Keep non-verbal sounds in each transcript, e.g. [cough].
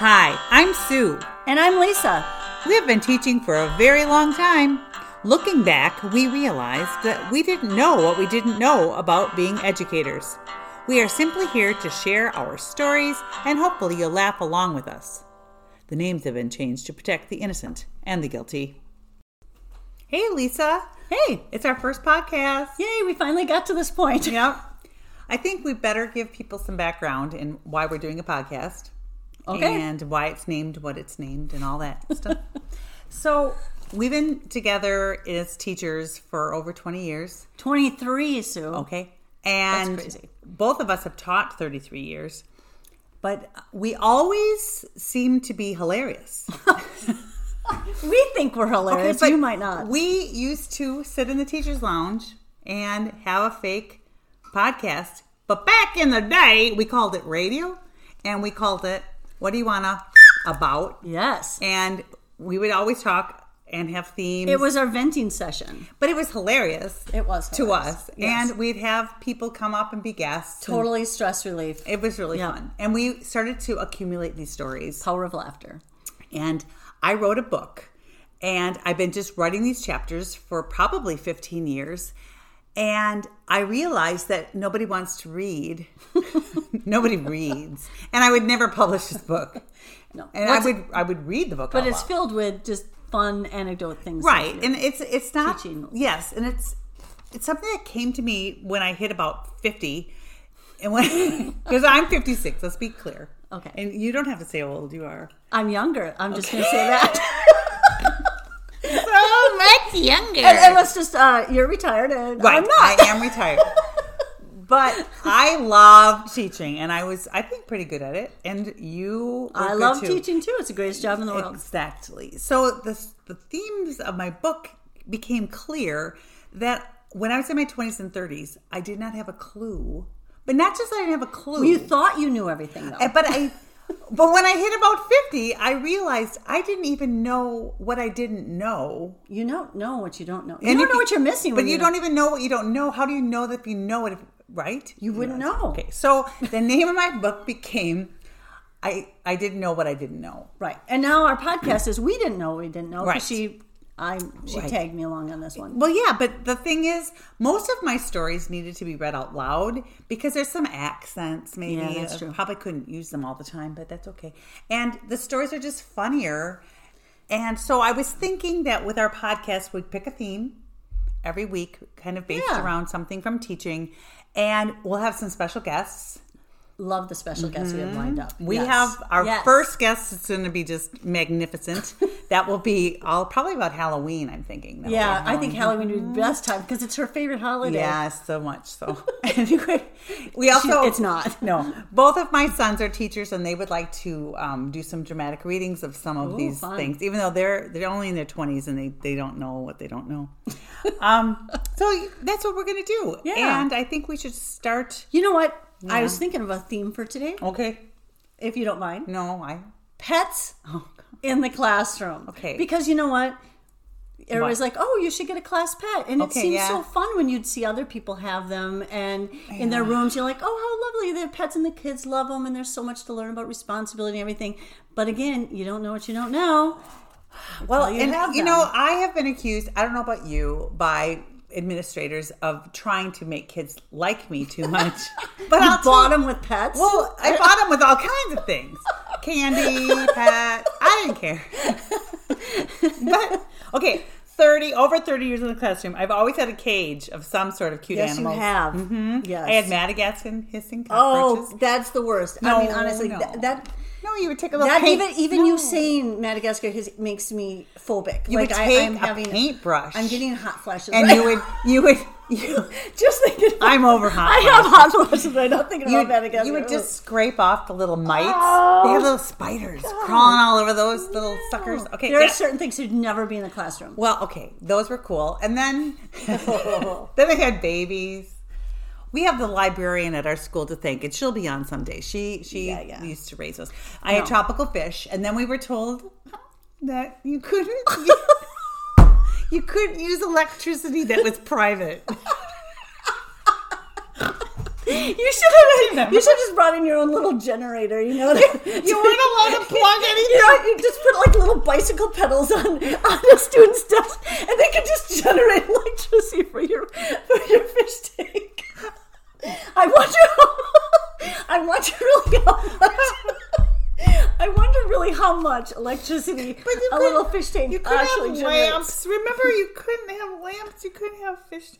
Hi, I'm Sue. And I'm Lisa. We have been teaching for a very long time. Looking back, we realized that we didn't know what we didn't know about being educators. We are simply here to share our stories and hopefully you'll laugh along with us. The names have been changed to protect the innocent and the guilty. Hey, Lisa. Hey, It's our first podcast. yay, we finally got to this point. Yep. I think we better give people some background in why we're doing a podcast. Okay. And why it's named what it's named and all that stuff. [laughs] so we've been together as teachers for over 20 years. 23, Sue. Okay. And crazy. both of us have taught 33 years. But we always seem to be hilarious. [laughs] We think we're hilarious. but you might not. We used to sit in the teacher's lounge and have a fake podcast. But back in the day, we called it radio and we called it What Do You Wanna About? yes. And we would always talk and have themes. It was our venting session. but it was hilarious It was to us. Yes. And we'd have people come up and be guests. Totally stress relief. It was really Yeah. fun. And we started to accumulate these stories. Power of laughter. And I wrote a book. And I've been just writing these chapters for probably 15 years. And I realized that nobody wants to read. [laughs] nobody reads. And I would never publish this book. No. And What's- I would I would read the book. But it's filled with just fun anecdote things. right. And it's it's not Teaching. yes, and it's it's something that came to me when I hit about 50. And when [laughs] because I'm 56, let's be clear. Okay. And you don't have to say how old you are. I'm younger. I'm just going to say that. [laughs] So much younger. and, and let's just, uh, you're retired and Right. I'm not. I am retired. [laughs] but I love teaching and I was I think pretty good at it. And you were I good love too. teaching too. It's the greatest job in the world. Exactly. So the the themes of my book became clear that when I was in my 20s and 30s, I did not have a clue. But not just that I didn't have a clue. You thought you knew everything though. But I but when I hit about 50, I realized I didn't even know what I didn't know. You don't know what you don't know. You And don't know what you're missing. But when you don't even know what you don't know. How do you know that if you know it, right? You wouldn't know. Okay, so the name of my book became I I didn't know what I didn't know. Right. And now our podcast is we didn't know we didn't know. Right. She I she Right. tagged me along on this one. Well, yeah, but the thing is, most of my stories needed to be read out loud because there's some accents. Maybe Yeah, that's I true. probably couldn't use them all the time, but that's okay. And the stories are just funnier. And so I was thinking that with our podcast, we'd pick a theme every week, kind of based Yeah. around something from teaching, and we'll have some special guests. Love the special guests we have lined up. Mm-hmm. We Yes. have our Yes. first guest is going to be just magnificent. [laughs] that will be all probably about Halloween. I'm thinking. That'll Yeah, I think Halloween would be the best time because it's her favorite holiday. Yeah, so much so. [laughs] anyway, we also it's not. [laughs] No, both of my sons are teachers, and they would like to um, do some dramatic readings of some of Ooh, these fun. things, even though they're they're only in their twenties and they they don't know what they don't know. um, so that's what we're gonna do. Yeah. and I think we should start. You know what? I was thinking of a theme for today, Okay, if you don't mind. no, I. Pets Oh, in the classroom. Okay. Because you know what? Everybody's like, "Oh, you should get a class pet," and it seems yeah. so fun when you'd see other people have them, and in their rooms, you're like, "Oh, how lovely! They're pets, and the kids love them, and there's so much to learn about responsibility and everything." But again, you don't know what you don't know. Well, you and you know, I have been accused. I don't know about you by administrators of trying to make kids like me too [laughs] much. But tell bought them with pets. Well, I bought them with all kinds of things [laughs] candy, pet. I didn't care. [laughs] but, okay, 30, over 30 years in the classroom, I've always had a cage of some sort of cute animal. yes, animals. you have. Mm-hmm. Yes. I had Madagascar hissing cockroaches. Oh, that's the worst. No, I mean, honestly, no. that, that no, you would take a little that paint. even even No. you saying Madagascar his, makes me phobic. You like would I, take I'm a having paintbrush. I'm getting hot flashes, and right you would, [laughs] you would, you, just thinking. I'm over hot I have hot flashes right now thinking you, about Madagascar. you would just scrape off the little mites. Oh, they have little spiders crawling all over those little suckers. Okay, there yeah. are certain things you'd never be in the classroom. Well, okay, those were cool. And then [laughs] [laughs] then they had babies. We have the librarian at our school to thank, and she'll be on someday. She she Yeah, yeah. used to raise us. I oh. had No. tropical fish, and then we were told that you couldn't [laughs] you, you couldn't use electricity that was private. You should have. You should have just brought in your own little generator. You know. [laughs] You weren't allowed to plug [laughs] yeah, you just put like little bicycle pedals on on the student's desk, and they could just generate electricity for your for your fish tank. I wonder. [laughs] I wonder really how much. I wonder really how much electricity you a little fish tank You couldn't actually have generates. lamps. Remember, you couldn't have lamps. You couldn't have fish.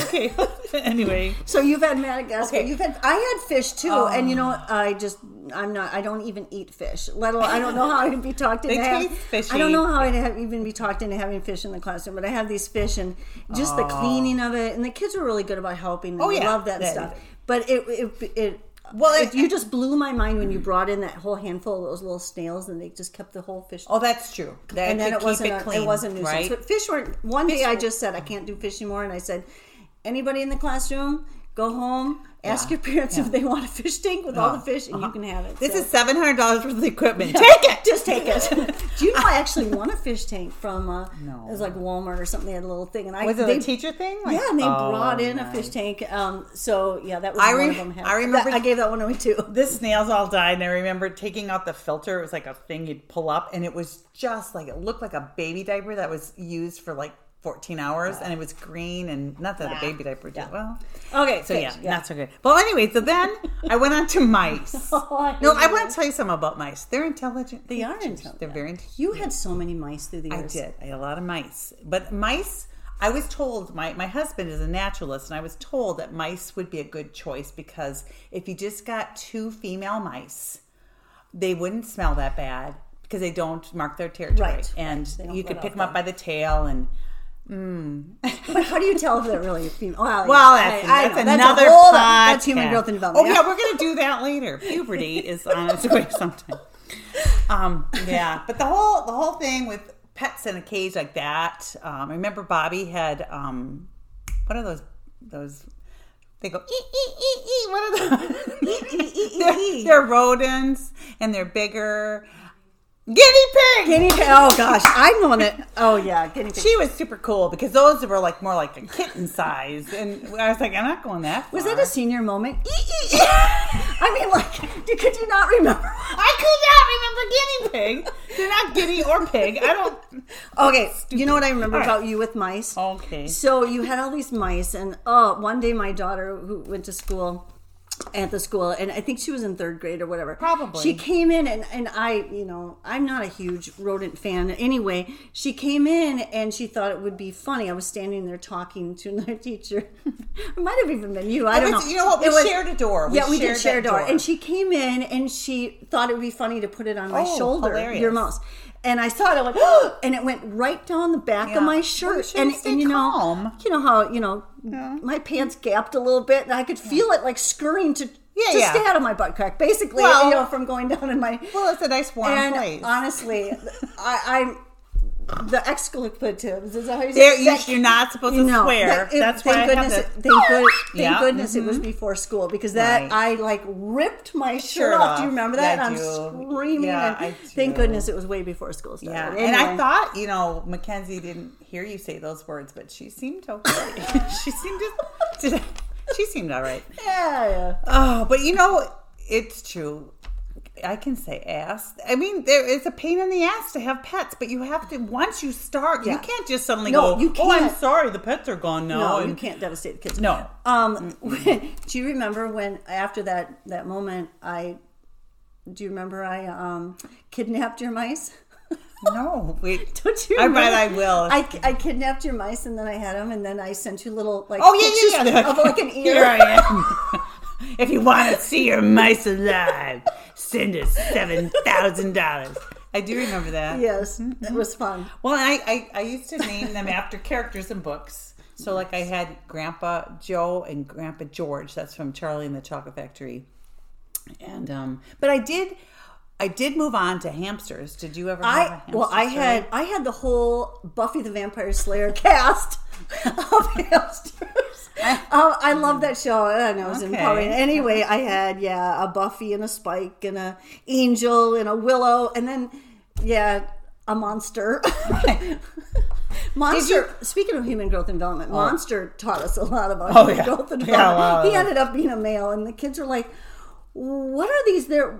Okay. [laughs] anyway, So you've had Madagascar. Okay. You've had. I had fish too, um, and you know? I just. I'm not. I don't even eat fish. Let alone. I don't know how I'd be talked [laughs] into. Taste fishy. I don't know how I'd have, even be talked into having fish in the classroom. But I have these fish, and just the cleaning of it, and the kids were really good about helping. Oh, yeah. love that Yeah. stuff. But it. it, it Well, it- you just blew my mind when you brought in that whole handful of those little snails, and they just kept the whole fish. oh, that's true. That and then it wasn't. it a, clean, it wasn't nuisance. right? But fish weren't. One day Fish I just said I can't do fish anymore, and I said, anybody in the classroom, go home, ask your parents if they want a fish tank with all the fish, and you can have it. This So- is seven hundred dollars worth of equipment. Take it. just take it. [laughs] Do you know I actually won a fish tank from uh, No. it was like Walmart or something. They had a little thing, and I Was it they, a teacher thing? Like- yeah, and they Oh, brought in a fish tank. Um, so yeah, that was I one re- of them. had- I remember- that- I gave that one away too. [laughs] This snails all died, and I remember taking out the filter. It was like a thing you'd pull up, and it was just like it looked like a baby diaper that was used for like 14 hours, and it was green, and not that a baby diaper did well. Okay, So fish, yeah, not so good. Well, anyway, so then I went on to mice. [laughs] Oh, no, I want to tell you something about mice. They're intelligent. They are intelligent. They're very intelligent. You had so many mice through the years. I did. I had a lot of mice. But mice, I was told, my, my husband is a naturalist, and I was told that mice would be a good choice because if you just got two female mice, they wouldn't smell that bad because they don't mark their territory. Right, And right. You could pick them up by the tail and. But how do you tell if they're really female? Well, Well, that's, I- I that's know. another a whole. That's human growth and development. Oh yeah, we're gonna do that later. Puberty is on its way sometime. Um, yeah, but the whole the whole thing with pets in a cage like that. Um, I remember Bobby had um, what are those those? They go ee ee ee ee. What are those? [laughs] they're, they're rodents and they're bigger. Guinea pig. Guinea pig. Oh gosh, I'm one that. Oh yeah, guinea pig. She was super cool because those were like more like a kitten size, and I was like, I'm not going that. Was that a senior moment? [laughs] I mean, like, [laughs] could you not remember? I could not remember guinea pig. They're not guinea or pig. I don't. [laughs] Okay, you know what I remember right. about you with mice? Okay. So you had all these mice, and oh, one day my daughter who went to school at the school, and I think she was in third grade or whatever. Probably. She came in, and, and I, you know, I'm not a huge rodent fan. Anyway, she came in and she thought it would be funny. I was standing there talking to another [laughs] teacher. it might have even been you. I don't was- know. you know what? We It was- shared a door. We yeah, we did share a door. door. And she came in and she thought it would be funny to put it on my Oh, shoulder, hilarious. your mouse. And I saw it, I went, and it went right down the back Yeah. of my shirt. should've and, and you know, calm. you know how you know my pants gapped a little bit, and I could feel it like scurrying to Yeah, to yeah. stay out of my butt crack, basically. Well- you know, from going down in my. Well, it's a nice warm and place. honestly, [laughs] I, I'm the expletives. Is that how you say it? you, you're not supposed to no, swear. that- it- That's why thank I have goodness. to. it, thank good, [gasps] thank Yeah, goodness it was mm-hmm. before school because that Right. I like ripped my shirt, Shirt off. Do you remember that? I and. I'm screaming. Yeah, and thank goodness it was way before school started. Yeah, and I thought, you know, Mackenzie didn't hear you say those words, but she seemed okay. [laughs] [laughs] she seemed to, she seemed all right. yeah, yeah. Oh, but you know, it's true. I can say ass. I mean, there is a pain in the ass to have pets, but you have to once you start, you can't just suddenly No, go. you Oh, I'm sorry, the pets are gone now. No, and- you can't devastate the kids. No. Um, [laughs] do you remember when after that that moment I? Do you remember I um kidnapped your mice? [laughs] No, wait. Don't you? I bet I will. I, I kidnapped your mice and then I had them and then I sent you little like oh yeah, yeah, yeah. of like an [laughs] ear. Here I am. If you want to see your mice alive, send us seven thousand dollars. I do remember that. Yes, Mm-hmm. it was fun. Well, I, I, I used to name them after characters in books. So, like, I had Grandpa Joe and Grandpa George. That's from Charlie and the Chocolate Factory. And um, but I did, I did move on to hamsters. Did you ever? Have a I hamster well, I story? had I had the whole Buffy the Vampire Slayer [laughs] cast of hamsters. Um, [laughs] I love that show. I know it was Okay. empowering. Anyway, I had yeah a Buffy and a Spike and a Angel and a Willow and then yeah a monster. [laughs] Monster. speaking of human growth and development, Monster taught us a lot about Oh, human yeah. growth and Yeah, development. wow. he ended up being a male, and the kids are like, what are these? They're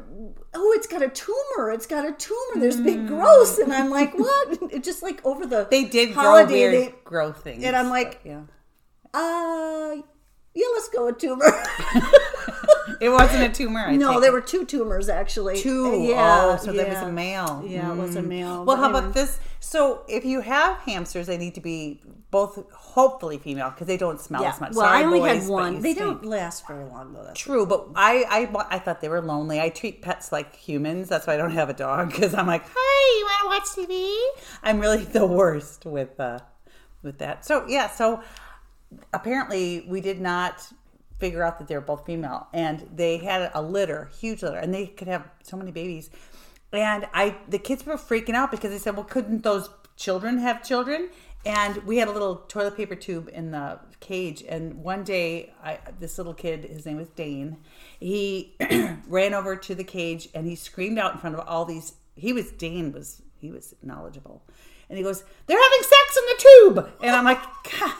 oh, it's got a tumor. It's got a tumor. There's big growths, and I'm like, what? [laughs] It just like over the They did grow holiday, weird they- growth things. and I'm like, but, yeah. Uh, yeah, let's go with tumor. [laughs] It wasn't a tumor. I no, there were two tumors actually. two. Yeah, oh, so there was a male. Yeah, it was a male. Well, how anyway. about this? So, if you have hamsters, they need to be both hopefully female because they don't smell Yeah. as much. Well, Sorry, I only boys, had one. They stink. don't last very long though. That's True, but I, I I thought they were lonely. I treat pets like humans. That's why I don't have a dog because I'm like, hi, you want to watch TV? I'm really [laughs] the worst with uh with that. So yeah, so apparently we did not figure out that they were both female, and they had a litter, huge litter, and they could have so many babies. And I, the kids were freaking out because they said, well, couldn't those children have children? And we had a little toilet paper tube in the cage. And one day, I, this little kid, his name was Dane, he [clears throat] ran over to the cage and he screamed out in front of all these. He was Dane was he was knowledgeable, and he goes, "They're having sex in the tube," and I'm like, God.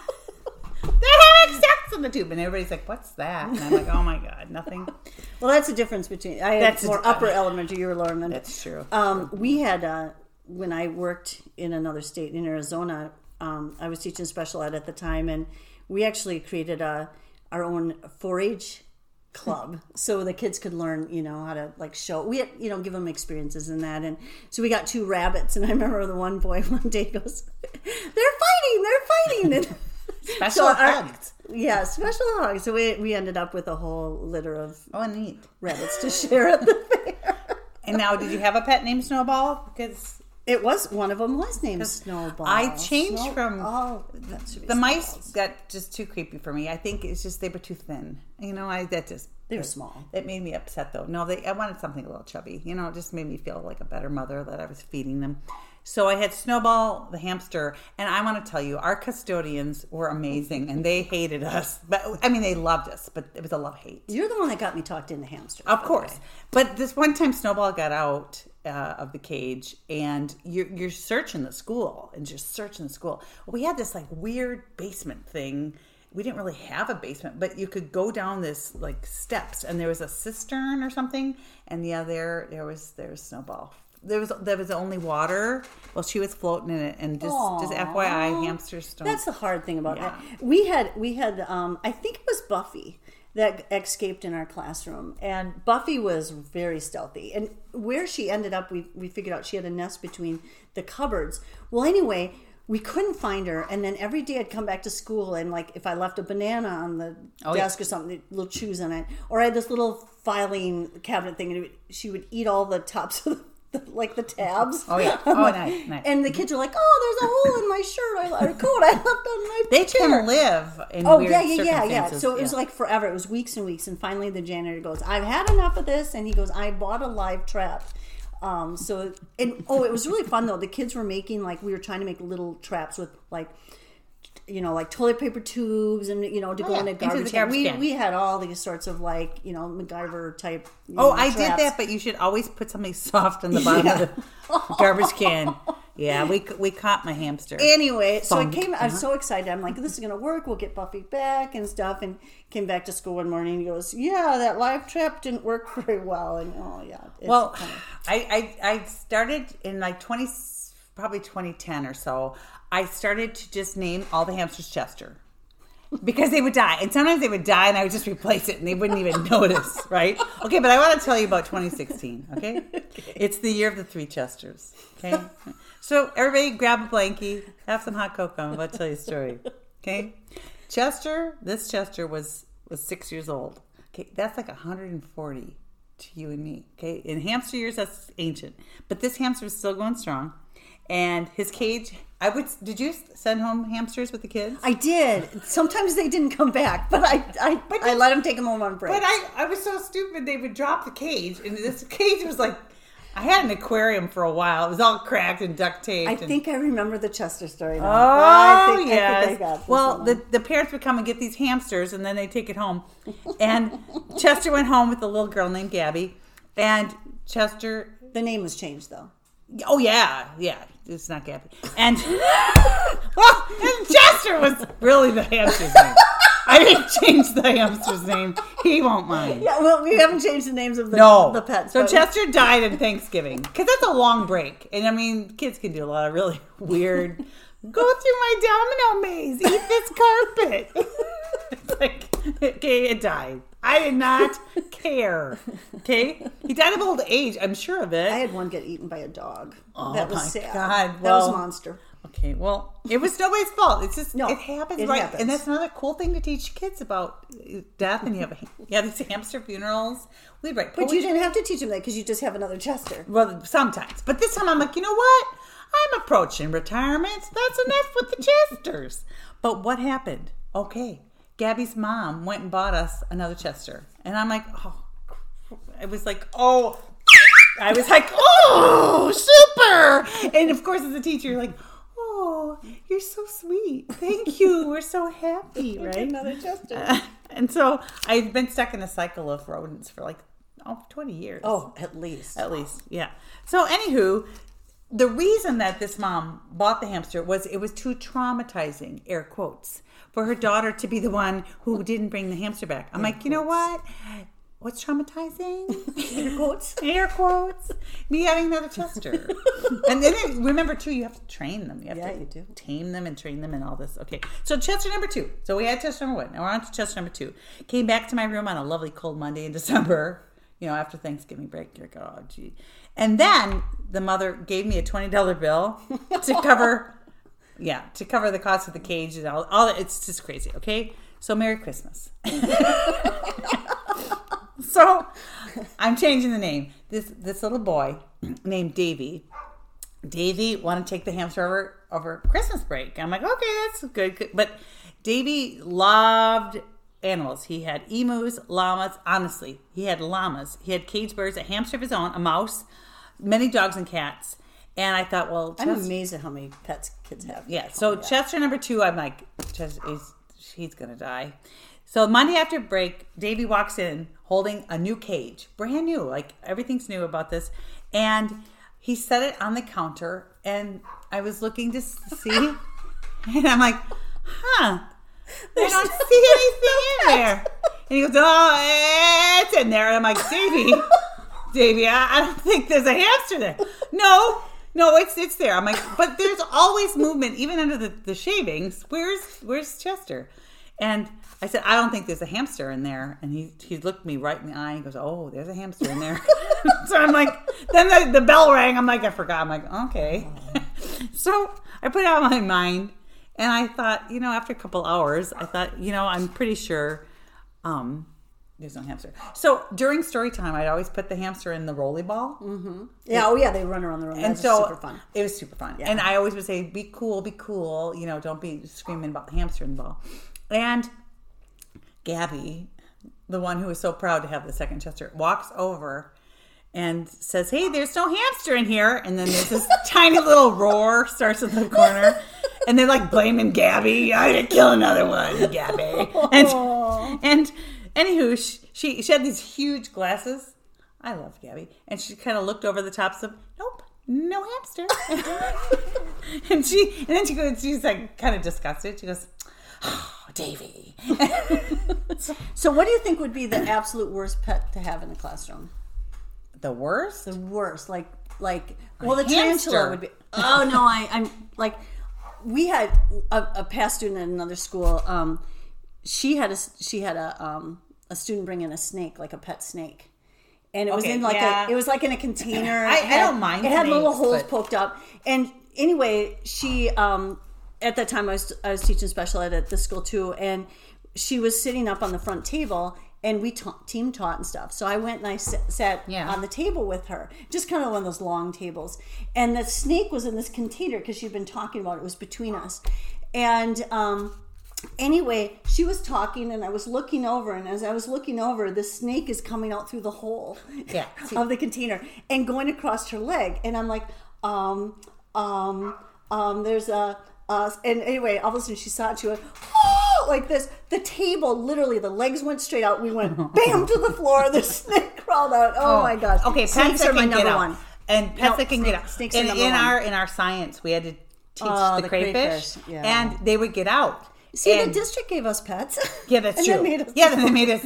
They're having sex in the tube, and everybody's like, "What's that?" And I'm like, "Oh my god, nothing." [laughs] well, that's the difference between I had That's a- more upper elementary. You were lower elementary. That's true. Um, we had uh, when I worked in another state in Arizona. Um, I was teaching special ed at the time, and we actually created a our own 4-H club [laughs] so the kids could learn you know how to like show we had you know give them experiences in that and so we got two rabbits and i remember the one boy [laughs] one day goes they're fighting they're fighting and Special our- hugs. yeah special hugs so we, we ended up with a whole litter of Oh, neat. rabbits to share at the fair And now, did you have a pet named Snowball? Because It was one of them was named Snowball. I changed Snow- from- oh, that should be the mice got just too creepy for me. I think it's just they were too thin. You know, I that just They were small. It made me upset though. No, they I wanted something a little chubby. You know, it just made me feel like a better mother that I was feeding them. So I had Snowball the hamster, and I want to tell you, our custodians were amazing, and they hated us. But I mean, they loved us, but it was a love hate. You're the one that got me talked into hamster. Of course. But this one time, Snowball got out uh, of the cage, and you're, you're searching the school and just searching the school. We had this like weird basement thing. We didn't really have a basement, but you could go down this like steps, and there was a cistern or something. And yeah, there there was there was Snowball. There was there was only water. Well, she was floating in it, and just just FYI, hamsters don't. That's the hard thing about Yeah. that. We had we had um, I think it was Buffy that escaped in our classroom, and Buffy was very stealthy. And where she ended up, we we figured out she had a nest between the cupboards. Well, anyway. We couldn't find her, and then every day I'd come back to school, and like if I left a banana on the Oh, yeah. desk or something, little chews on it, or I had this little filing cabinet thing, and it would, she would eat all the tops of the, [laughs] like the tabs. Oh, yeah. Oh, nice, nice. And the kids are like, "Oh, there's a hole in my shirt I, or coat I left on my they chair." can live in Oh yeah, yeah, yeah, yeah. So it was like forever. It was weeks and weeks, and finally the janitor goes, "I've had enough of this," and he goes, "I bought a live trap." Um, so and oh, it was really fun though. The kids were making like we were trying to make little traps with like. You know, like toilet paper tubes, and you know, to go yeah, in a garbage, can. We we had all these sorts of like you know MacGyver type. Oh, know, I did that, but you should always put something [laughs] soft on the bottom Yeah. of the [laughs] garbage can. Yeah, we we caught my hamster. Anyway, so I came. I Uh-huh. was so excited. I'm like, this is gonna work. We'll get Buffy back and stuff. And came back to school one morning. And he goes, "Yeah, that live trap didn't work [laughs] very well." And oh yeah. it's well, kind of- I, I I started in like twenty, probably twenty ten or so. I started to just name all the hamsters Chester. Because they would die, and sometimes they would die, and I would just replace it, and they wouldn't even [laughs] notice, right? Okay, but I want to tell you about 2016. Okay, it's the year of the three Chesters. Okay, [laughs] so everybody grab a blankie, have some hot cocoa, and let's tell you a story. Okay, Chester, this Chester was was six years old. Okay, that's like 140 to you and me. Okay, in hamster years, that's ancient, but this hamster is still going strong, and his cage. I would. Did you send home hamsters with the kids? I did. Sometimes they didn't come back, but I I, [laughs] I let them take them home on break. But I, I was so stupid. They would drop the cage, and this cage was like, I had an aquarium for a while. It was all cracked and duct taped. I and- think I remember the Chester story. Now. Oh I think, yes. I think I got well, the the parents would come and get these hamsters, and then they take it home. And Chester went home with a little girl named Gabby, and Chester. the name was changed though. Oh yeah, yeah. It's not Gabby. And [laughs] well, and Chester was really the hamster's name. I didn't change the hamster's name. He won't mind. Yeah, well, we haven't changed the names of the, No, the pets. So Chester died in Thanksgiving because that's a long break, and I mean, kids can do a lot of really [laughs] weird. Go through my domino maze, eat this carpet. [laughs] it's like, [laughs] okay, it died. I did not care. Okay, he died of old age. I'm sure of it. I had one get eaten by a dog. Oh, that was my sad. God, that was a monster. Okay, well, it was nobody's fault. It's just No, it happens, it right? happens. And that's another cool thing to teach kids about uh, death. And you have you have these hamster funerals. We write But you didn't have to teach them that because you just have another Chester. Well, sometimes, but this time I'm like, you know what? I'm approaching retirement. That's enough with the Chesters. But what happened? Okay, Gabby's mom went and bought us another Chester, and I'm like, oh, it was like, oh. I was like, oh, super. And of course, as a teacher, you're like, oh, you're so sweet. Thank you. We're so happy, [laughs] right? Another Chester. Uh, [laughs] and so I've been stuck in a cycle of rodents for like oh, 20 years. oh, at least. At least, yeah. So, anywho, the reason that this mom bought the hamster was it was too traumatizing, air quotes, for her daughter to be the one who didn't bring the hamster back. I'm like, you know what? What's traumatizing? [laughs] Air quotes. air quotes. Me having another Chester. [laughs] and then remember too, you have to train them. You have Yeah, to you do. tame them and train them and all this. Okay. So Chester number two. So we had Chester number one. Now we're on to Chester number two. Came back to my room on a lovely cold Monday in December. You know, after Thanksgiving break, you're like, oh gee. And then the mother gave me a twenty dollar bill to [laughs] cover yeah, to cover the cost of the cage and all all. It's just crazy, okay? So Merry Christmas. [laughs] so I'm changing the name. This this little boy named Davy. Davy wanted to take the hamster over over Christmas break. I'm like, okay, that's good, good. But Davy loved animals. He had emus, llamas. Honestly, he had llamas. He had cage birds, a hamster of his own, a mouse, many dogs and cats. And I thought, well, I'm amazed at how many pets kids have. yeah. Oh, so Chester number two, I'm like, Chester, he's, he's gonna die. So Monday after break, Davey walks in holding a new cage, brand new, like everything's new about this, and he set it on the counter, and I was looking to see, [laughs] and I'm like, huh, I don't see anything in [laughs] there. And he goes, oh, it's in there, and I'm like, Davey, [laughs] Davey, I, I don't think there's a hamster there. No, no, it's it's there. I'm like, but there's always movement, even under the, the shavings. Where's where's Chester? And I said, I don't think there's a hamster in there. And he he looked me right in the eye and goes, Oh, there's a hamster in there. [laughs] so I'm like, then the, the bell rang. I'm like, I forgot. I'm like, okay. Oh. so I put it out of my mind, and I thought, you know, after a couple hours, I thought, you know, I'm pretty sure. Um, there's no hamster. So during story time, I'd always put the hamster in the rolly ball. Yeah, oh yeah, they run around the room. And That's so super fun. it was super fun. And I always would say, be cool, be cool. You know, don't be screaming about the hamster in the ball. And Gabby, the one who was so proud to have the second Chester, walks over and says, Hey, there's no hamster in here. And then there's this [laughs] tiny little roar starts in the corner. And they're like blaming Gabby. I didn't kill another one, Gabby. And, and anywho, she, she, she had these huge glasses. I love Gabby. And she kind of looked over the tops of, Nope, no hamster. [laughs] and she, and then she goes, she's like kind of disgusted. She goes, Oh, Davy. [laughs] So, what do you think would be the absolute worst pet to have in the classroom? the worst? The worst, like, like, well, the hamster. tarantula would be. Oh no, I, I'm like, we had a, a past student at another school. Um, she had a she had a um a student bring in a snake, like a pet snake. And it was Okay, in like yeah. a, it was like in a container. [laughs] I- It I had- don't mind It had little holes but- poked up. And anyway, she um at that time I was I was teaching special ed at the school too, and she was sitting up on the front table, and we ta- team taught and stuff. So I went and I s- sat Yeah. on the table with her, just kind of one of those long tables. And the snake was in this container because she'd been talking about it. It was between us, and um, anyway, she was talking, and I was looking over, and as I was looking over, the snake is coming out through the hole Yeah. [laughs] of the container and going across her leg, and I'm like, um, um, um, there's a. Uh, and anyway, all of a sudden she saw it. She went "Oh," like this. The table, literally, the legs went straight out. We went [laughs] bam to the floor. The snake [laughs] crawled out. Oh, oh, my gosh! Okay, snakes pets are my get number one. And pets No, that can get snake- out. snakes are in, number in one. our in our science, we had to teach Oh, the, the crayfish, crayfish, yeah. and they would get out. See, And- the district gave us pets. [laughs] Yeah, that's And true. us yeah, they made us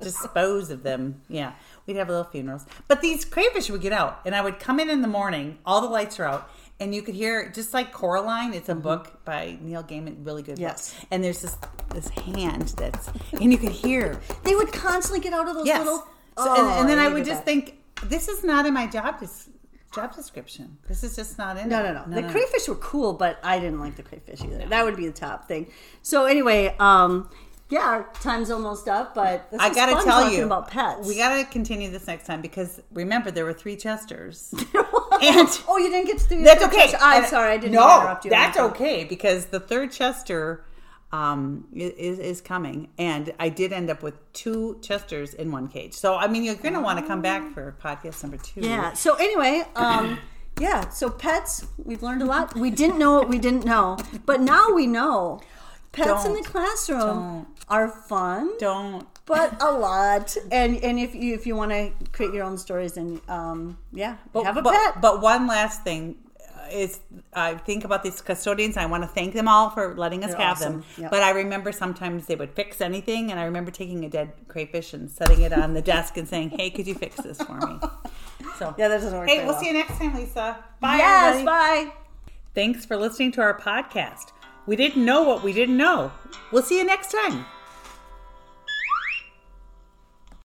dispose of them. Yeah, we'd have little funerals. But these crayfish would get out, and I would come in in the morning. All the lights are out, and you could hear just like Coraline. It's a book by Neil Gaiman, really good. book. Mm-hmm. Yes. and there's this this hand that's, and you could hear. They would constantly get out of those Yes. little. So, Oh, and, and then I, hated would just that. think, this is not in my job des- job description. This is just not in. No, it. no, no. the crayfish were cool, but I didn't like the crayfish either. That would be the top thing. So anyway, um, yeah, our time's almost up, but this I gotta tell talking you about pets. We gotta continue this next time because remember there were three Chesters. [laughs] and oh, you didn't get to do your that's okay. question. I'm And- sorry, I didn't No, interrupt you. that's okay because the third Chester um, is is coming, and I did end up with two Chesters in one cage. So I mean, you're gonna want to come back for podcast number two. Yeah. So anyway, um, yeah. So pets, we've learned a lot. We didn't know what we didn't know, but now we know. Pets in the classroom Don't. are fun, Don't. but a lot. And and if you if you want to create your own stories, and um, yeah, have a but, pet. But one last thing uh, is, I think about these custodians. I want to thank them all for letting us They're have awesome. them. Yep. But I remember sometimes they would fix anything, and I remember taking a dead crayfish and setting it on the desk and saying, "Hey, could you fix this for me?" So [laughs] yeah, that doesn't work. Hey, we'll well. see you next time, Lisa. Bye. Yes, everybody. bye. Thanks for listening to our podcast. We didn't know what we didn't know. We'll see you next time.